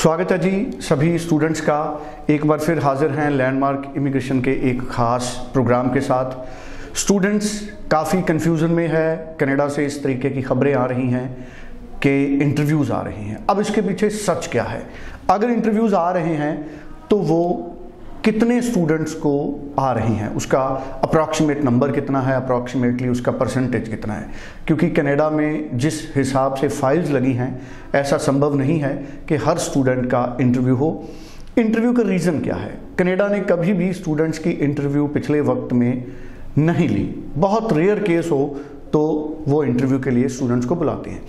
स्वागत है जी सभी स्टूडेंट्स का। एक बार फिर हाजिर हैं लैंडमार्क इमिग्रेशन के एक ख़ास प्रोग्राम के साथ। स्टूडेंट्स काफ़ी कन्फ्यूज़न में है। कनाडा से इस तरीके की खबरें आ रही हैं कि इंटरव्यूज़ आ रहे हैं। अब इसके पीछे सच क्या है? अगर इंटरव्यूज़ आ रहे हैं तो वो कितने स्टूडेंट्स को आ रही हैं? उसका अप्रॉक्सीमेट नंबर कितना है? अप्रॉक्सीमेटली उसका परसेंटेज कितना है? क्योंकि कनाडा में जिस हिसाब से फाइल्स लगी हैं, ऐसा संभव नहीं है कि हर स्टूडेंट का इंटरव्यू हो। इंटरव्यू का रीज़न क्या है? कनाडा ने कभी भी स्टूडेंट्स की इंटरव्यू पिछले वक्त में नहीं ली। बहुत रेयर केस हो तो वो इंटरव्यू के लिए स्टूडेंट्स को बुलाते हैं।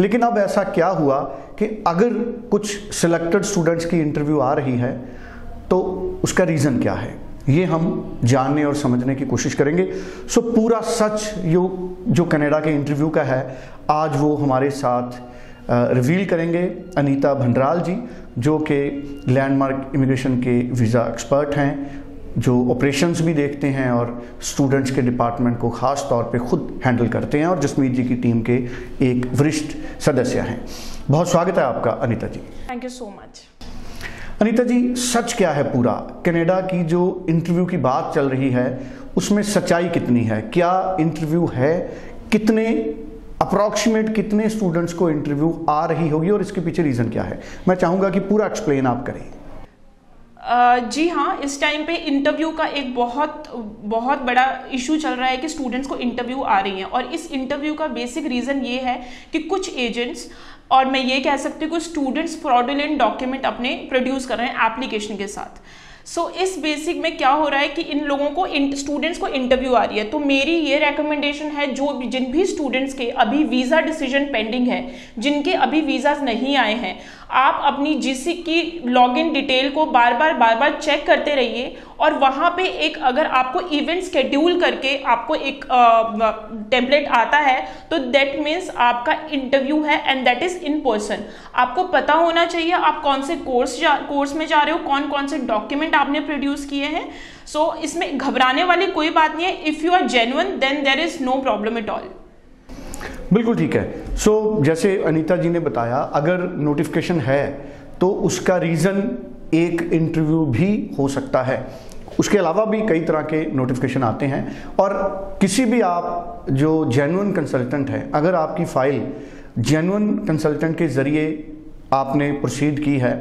लेकिन अब ऐसा क्या हुआ कि अगर कुछ सिलेक्टेड स्टूडेंट्स की इंटरव्यू आ रही है तो उसका रीज़न क्या है? ये हम जानने और समझने की कोशिश करेंगे। सो पूरा सच यो, जो कनाडा के इंटरव्यू का है, आज वो हमारे साथ रिवील करेंगे अनीता भंडराल जी, जो कि लैंडमार्क इमिग्रेशन के वीज़ा एक्सपर्ट हैं, जो ऑपरेशंस भी देखते हैं और स्टूडेंट्स के डिपार्टमेंट को ख़ास तौर पे खुद हैंडल करते हैं और जसमीत जी की टीम के एक वरिष्ठ सदस्य हैं। बहुत स्वागत है आपका, Anita ji. Thank you so much Anita ji, सच क्या है पूरा? कनाडा की जो इंटरव्यू की बात चल रही है, उसमें सच्चाई कितनी है? क्या इंटरव्यू है? कितने अप्रॉक्सीमेट कितने स्टूडेंट्स को इंटरव्यू आ रही होगी और इसके पीछे रीज़न क्या है? मैं चाहूँगा कि पूरा एक्सप्लेन आप करें। जी हाँ इस टाइम पे इंटरव्यू का एक बहुत बहुत बड़ा इशू चल रहा है कि स्टूडेंट्स को इंटरव्यू आ रही हैं और इस इंटरव्यू का बेसिक रीज़न ये है कि कुछ एजेंट्स और मैं ये कह सकती हूँ कि स्टूडेंट्स फ्रॉडुलेंट डॉक्यूमेंट अपने प्रोड्यूस कर रहे हैं एप्लीकेशन के साथ। सो so, इस बेसिक में क्या हो रहा है कि इन लोगों को स्टूडेंट्स को इंटरव्यू आ रही है। तो मेरी ये रेकमेंडेशन है जो भी जिन भी स्टूडेंट्स के अभी वीज़ा डिसीज़न पेंडिंग है जिनके अभी वीज़ाज नहीं आए हैं आप अपनी जीसी की लॉगिन डिटेल को बार बार बार बार चेक करते रहिए। और वहाँ पे एक अगर आपको इवेंट स्केड्यूल करके आपको एक टेम्पलेट आता है तो दैट मीन्स आपका इंटरव्यू है and that is in person आपको पता होना चाहिए आप कौन से कोर्स कोर्स में जा रहे हो कौन कौन से डॉक्यूमेंट आपने प्रोड्यूस किए हैं. सो so, इसमें घबराने वाली कोई बात नहीं है. If you are genuine then there is no problem at all बिल्कुल ठीक है। सो so, जैसे अनीता जी ने बताया अगर नोटिफिकेशन है तो उसका रीज़न एक इंटरव्यू भी हो सकता है। उसके अलावा भी कई तरह के नोटिफिकेशन आते हैं। और किसी भी आप जो जेनुअन कंसल्टेंट है, अगर आपकी फ़ाइल जेनुअन कंसल्टेंट के ज़रिए आपने प्रोसीड की है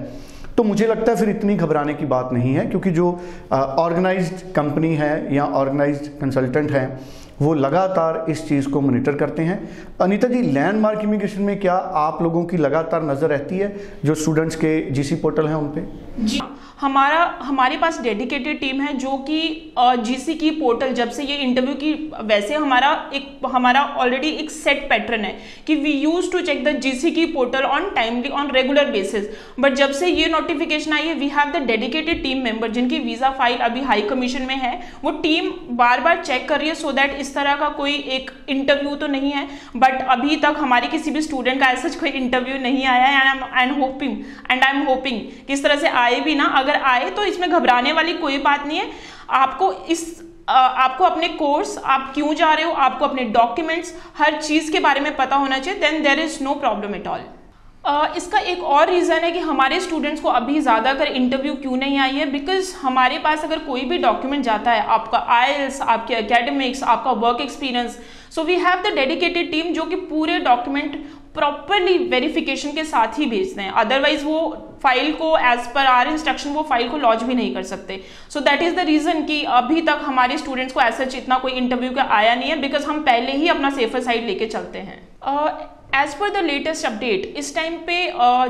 तो मुझे लगता है फिर इतनी घबराने की बात नहीं है, क्योंकि जो ऑर्गेनाइज्ड कंपनी है या ऑर्गेनाइज्ड कंसल्टेंट है, वो लगातार इस चीज़ को मोनिटर करते हैं। अनीता जी लैंडमार्क इमिग्रेशन में क्या आप लोगों की लगातार नज़र रहती है, जो स्टूडेंट्स के जीसी पोर्टल हैं उन पे? जी। हमारा, हमारे पास डेडिकेटेड टीम है जो कि जीसी की पोर्टल जब से ये इंटरव्यू की, वैसे हमारा एक, हमारा ऑलरेडी एक सेट पैटर्न है कि we use to check the GC की portal on timely on regular basis but जब से ये नोटिफिकेशन आई है we have the dedicated team member जिनकी वीज़ा फ़ाइल अभी हाई कमीशन में है, वो टीम बार बार चेक कर रही है सो so दैट इस तरह का कोई एक इंटरव्यू तो नहीं है. बट अभी तक हमारे किसी भी स्टूडेंट का ऐसा कोई इंटरव्यू नहीं आया है and I am hoping and I am hoping किस तरह से आए भी ना अगर आए तो इसमें घबराने वाली कोई बात नहीं है। आपको इस आपको अपने कोर्स, आप क्यों जा रहे हो, आपको अपने डॉक्यूमेंट्स, हर चीज़ के बारे में पता होना चाहिए then there is no problem at all इसका एक और रीज़न है कि हमारे स्टूडेंट्स को अभी ज़्यादातर इंटरव्यू क्यों नहीं आई है? बिकॉज़ हमारे पास अगर कोई भी डॉक्यूमेंट जाता है, आपका आयल्स आपके एकेडमिक्स आपका work experience so we have the dedicated team जो कि पूरे डॉक्यूमेंट प्रॉपरली वेरिफिकेशन के साथ ही भेजते हैं। अदरवाइज़ वो फ़ाइल को एज पर आर इंस्ट्रक्शन वो फ़ाइल को लॉन्च भी नहीं कर सकते। So that is the reason कि अभी तक हमारे स्टूडेंट्स को ऐसा इतना कोई इंटरव्यू का आया नहीं है बिकॉज़ हम पहले ही अपना सेफर साइड लेके चलते हैं। As per the latest update इस टाइम पे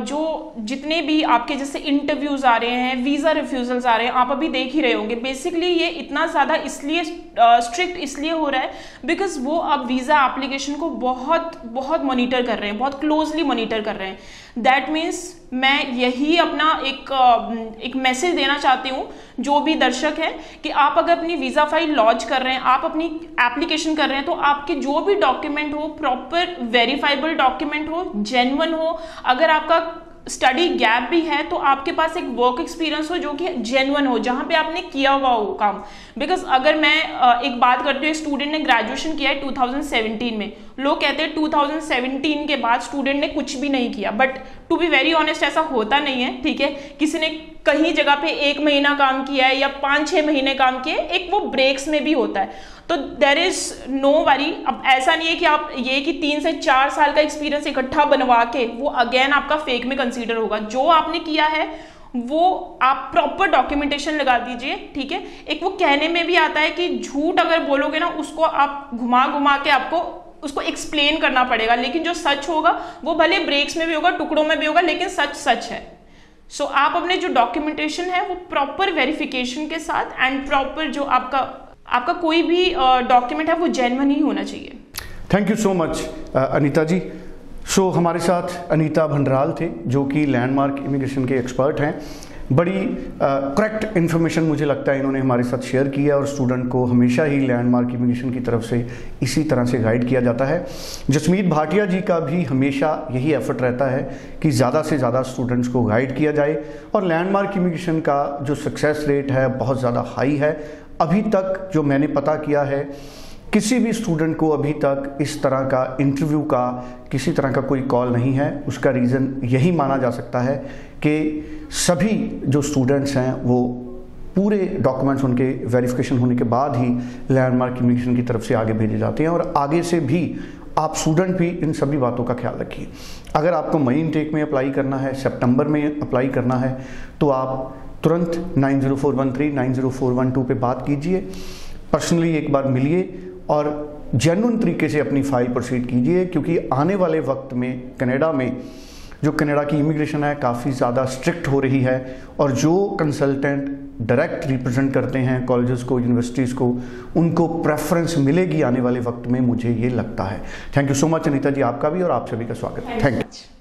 जो जितने भी आपके जैसे इंटरव्यूज़ आ रहे हैं वीज़ा रिफ्यूजल्स आ रहे हैं, आप अभी देख ही रहे होंगे। बेसिकली ये इतना ज़्यादा इसलिए स्ट्रिक्ट इसलिए हो रहा है बिकॉज़ वो अब वीज़ा एप्लीकेशन को बहुत बहुत मॉनिटर कर रहे हैं, बहुत क्लोजली मॉनिटर कर रहे हैं। दैट मीन्स मैं यही अपना एक एक मैसेज देना चाहती हूँ, जो भी दर्शक हैं, कि आप अगर अपनी वीज़ा फ़ाइल लॉन्च कर रहे हैं, आप अपनी एप्लीकेशन कर रहे हैं तो आपके जो भी डॉक्यूमेंट हो प्रॉपर वेरीफाइबल डॉक्यूमेंट हो जेनवन हो, अगर आपका स्टडी गैप भी है तो आपके पास एक वर्क एक्सपीरियंस हो जो कि जेनुअन हो, जहाँ पे आपने किया हुआ हो काम। बिकॉज़ अगर मैं एक बात करती हूँ स्टूडेंट ने ग्रेजुएशन किया है 2017 में। लोग कहते हैं 2017 के बाद स्टूडेंट ने कुछ भी नहीं किया but to be very honest ऐसा होता नहीं है, ठीक है? किसी ने कहीं जगह पे एक महीना काम किया है या पाँच छः महीने काम किए एक वो ब्रेक्स में भी होता है। तो देर इज़ नो वरी अब ऐसा नहीं है कि आप ये कि तीन से चार साल का एक्सपीरियंस इकट्ठा बनवा के वो अगेन आपका फेक में कंसीडर होगा। जो आपने किया है, वो आप प्रॉपर डॉक्यूमेंटेशन लगा दीजिए, ठीक है? एक वो कहने में भी आता है कि झूठ अगर बोलोगे ना, उसको आप घुमा घुमा के आपको उसको एक्सप्लेन करना पड़ेगा। लेकिन जो सच होगा, वो भले ब्रेक्स में भी होगा, टुकड़ों में भी होगा, लेकिन सच सच है। सो so, आप अपने जो डॉक्यूमेंटेशन है वो प्रॉपर वेरिफिकेशन के साथ एंड प्रॉपर जो आपका आपका कोई भी डॉक्यूमेंट है वो जेनवन ही होना चाहिए। Thank you so much Anita ji. So so, हमारे साथ अनीता भंडराल थे जो कि लैंडमार्क इमिग्रेशन के एक्सपर्ट हैं। बड़ी करेक्ट इन्फॉर्मेशन मुझे लगता है इन्होंने हमारे साथ शेयर की है और स्टूडेंट को हमेशा ही लैंडमार्क इमिग्रेशन की तरफ़ से इसी तरह से गाइड किया जाता है। जसमीत भाटिया जी का भी हमेशा यही एफर्ट रहता है कि ज़्यादा से ज़्यादा स्टूडेंट्स को गाइड किया जाए और लैंडमार्क इमिग्रेशन का जो सक्सेस रेट है, बहुत ज़्यादा हाई है। अभी तक जो मैंने पता किया है किसी भी स्टूडेंट को अभी तक इस तरह का इंटरव्यू का किसी तरह का कोई कॉल नहीं है। उसका रीज़न यही माना जा सकता है कि सभी जो स्टूडेंट्स हैं, वो पूरे डॉक्यूमेंट्स उनके वेरिफिकेशन होने के बाद ही लैंडमार्क इमिग्रेशन की तरफ़ से आगे भेजे जाते हैं और आगे से भी आप स्टूडेंट भी इन सभी बातों का ख्याल रखिए। अगर आपको मई इनटेक में अप्लाई करना है सितंबर में अप्लाई करना है तो आप तुरंत nine zero four one three nine zero four one two पर बात कीजिए। पर्सनली एक बार मिलिए और जेनुन तरीके से अपनी फ़ाइल प्रोसीड कीजिए क्योंकि आने वाले वक्त में कनाडा में जो कनाडा की इमिग्रेशन है काफ़ी ज़्यादा स्ट्रिक्ट हो रही है और जो कंसल्टेंट डायरेक्ट रिप्रेजेंट करते हैं कॉलेजेस को यूनिवर्सिटीज़ को उनको प्रेफरेंस मिलेगी आने वाले वक्त में मुझे ये लगता है। Thank you so much Anita ji आपका भी और आप सभी का स्वागत। Thank you